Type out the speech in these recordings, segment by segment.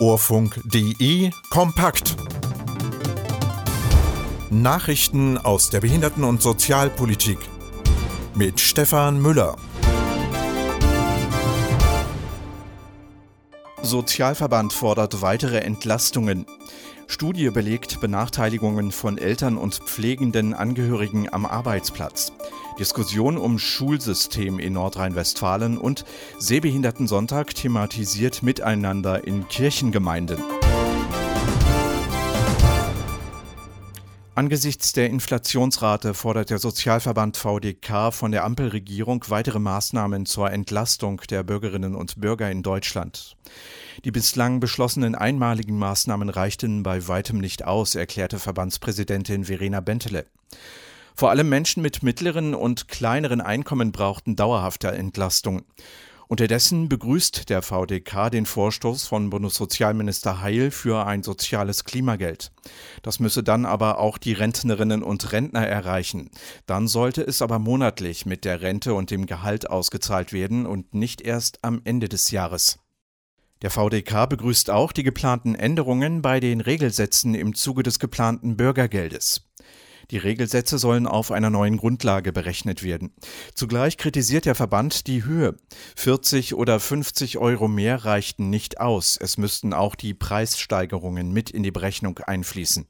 Orfunk.de Kompakt. Nachrichten aus der Behinderten- und Sozialpolitik mit Stefan Müller. Sozialverband fordert weitere Entlastungen. Studie belegt Benachteiligungen von Eltern und pflegenden Angehörigen am Arbeitsplatz. Diskussion um Schulsystem in Nordrhein-Westfalen und Sehbehindertensonntag thematisiert Miteinander in Kirchengemeinden. Angesichts der Inflationsrate fordert der Sozialverband VDK von der Ampelregierung weitere Maßnahmen zur Entlastung der Bürgerinnen und Bürger in Deutschland. Die bislang beschlossenen einmaligen Maßnahmen reichten bei weitem nicht aus, erklärte Verbandspräsidentin Verena Bentele. Vor allem Menschen mit mittleren und kleineren Einkommen brauchten dauerhafte Entlastung. Unterdessen begrüßt der VDK den Vorstoß von Bundessozialminister Heil für ein soziales Klimageld. Das müsse dann aber auch die Rentnerinnen und Rentner erreichen. Dann sollte es aber monatlich mit der Rente und dem Gehalt ausgezahlt werden und nicht erst am Ende des Jahres. Der VDK begrüßt auch die geplanten Änderungen bei den Regelsätzen im Zuge des geplanten Bürgergeldes. Die Regelsätze sollen auf einer neuen Grundlage berechnet werden. Zugleich kritisiert der Verband die Höhe. 40 oder 50 Euro mehr reichten nicht aus. Es müssten auch die Preissteigerungen mit in die Berechnung einfließen.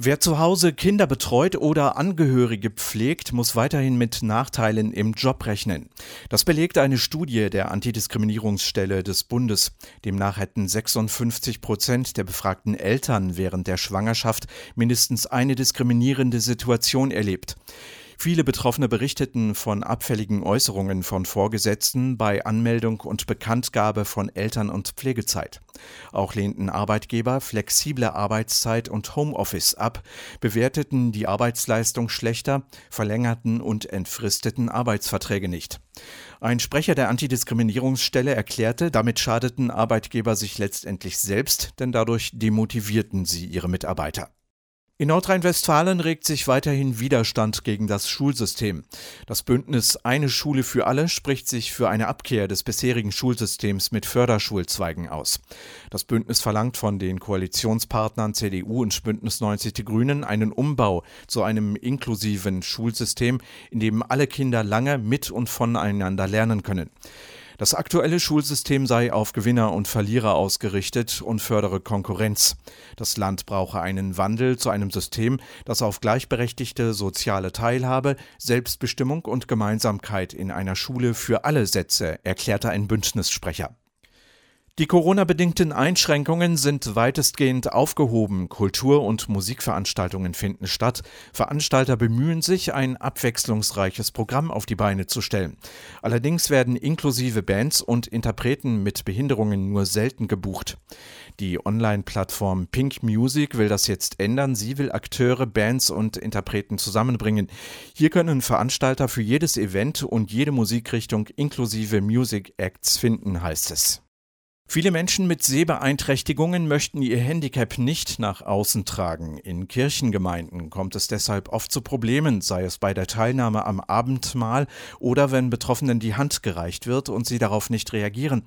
Wer zu Hause Kinder betreut oder Angehörige pflegt, muss weiterhin mit Nachteilen im Job rechnen. Das belegt eine Studie der Antidiskriminierungsstelle des Bundes. Demnach hätten 56 Prozent der befragten Eltern während der Schwangerschaft mindestens eine diskriminierende Situation erlebt. Viele Betroffene berichteten von abfälligen Äußerungen von Vorgesetzten bei Anmeldung und Bekanntgabe von Eltern- und Pflegezeit. Auch lehnten Arbeitgeber flexible Arbeitszeit und Homeoffice ab, bewerteten die Arbeitsleistung schlechter, verlängerten und entfristeten Arbeitsverträge nicht. Ein Sprecher der Antidiskriminierungsstelle erklärte, damit schadeten Arbeitgeber sich letztendlich selbst, denn dadurch demotivierten sie ihre Mitarbeiter. In Nordrhein-Westfalen regt sich weiterhin Widerstand gegen das Schulsystem. Das Bündnis Eine Schule für alle spricht sich für eine Abkehr des bisherigen Schulsystems mit Förderschulzweigen aus. Das Bündnis verlangt von den Koalitionspartnern CDU und Bündnis 90 Die Grünen einen Umbau zu einem inklusiven Schulsystem, in dem alle Kinder lange mit und voneinander lernen können. Das aktuelle Schulsystem sei auf Gewinner und Verlierer ausgerichtet und fördere Konkurrenz. Das Land brauche einen Wandel zu einem System, das auf gleichberechtigte soziale Teilhabe, Selbstbestimmung und Gemeinsamkeit in einer Schule für alle setze, erklärte ein Bündnissprecher. Die Corona-bedingten Einschränkungen sind weitestgehend aufgehoben. Kultur- und Musikveranstaltungen finden statt. Veranstalter bemühen sich, ein abwechslungsreiches Programm auf die Beine zu stellen. Allerdings werden inklusive Bands und Interpreten mit Behinderungen nur selten gebucht. Die Online-Plattform Pink Music will das jetzt ändern. Sie will Akteure, Bands und Interpreten zusammenbringen. Hier können Veranstalter für jedes Event und jede Musikrichtung inklusive Music Acts finden, heißt es. Viele Menschen mit Sehbeeinträchtigungen möchten ihr Handicap nicht nach außen tragen. In Kirchengemeinden kommt es deshalb oft zu Problemen, sei es bei der Teilnahme am Abendmahl oder wenn Betroffenen die Hand gereicht wird und sie darauf nicht reagieren.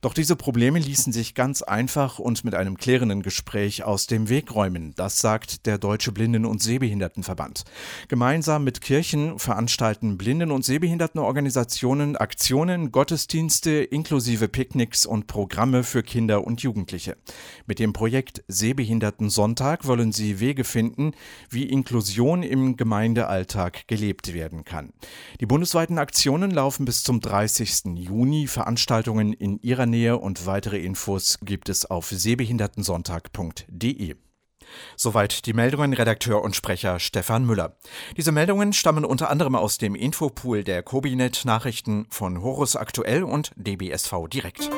Doch diese Probleme ließen sich ganz einfach und mit einem klärenden Gespräch aus dem Weg räumen. Das sagt der Deutsche Blinden- und Sehbehindertenverband. Gemeinsam mit Kirchen veranstalten Blinden- und Sehbehindertenorganisationen Aktionen, Gottesdienste inklusive Picknicks und Programme Programme für Kinder und Jugendliche. Mit dem Projekt Sehbehinderten Sonntag wollen sie Wege finden, wie Inklusion im Gemeindealltag gelebt werden kann. Die bundesweiten Aktionen laufen bis zum 30. Juni. Veranstaltungen in ihrer Nähe und weitere Infos gibt es auf sehbehindertensonntag.de. Soweit die Meldungen Redakteur und Sprecher Stefan Müller. Diese Meldungen stammen unter anderem aus dem Infopool der Kobinet Nachrichten von Horus Aktuell und DBSV Direkt.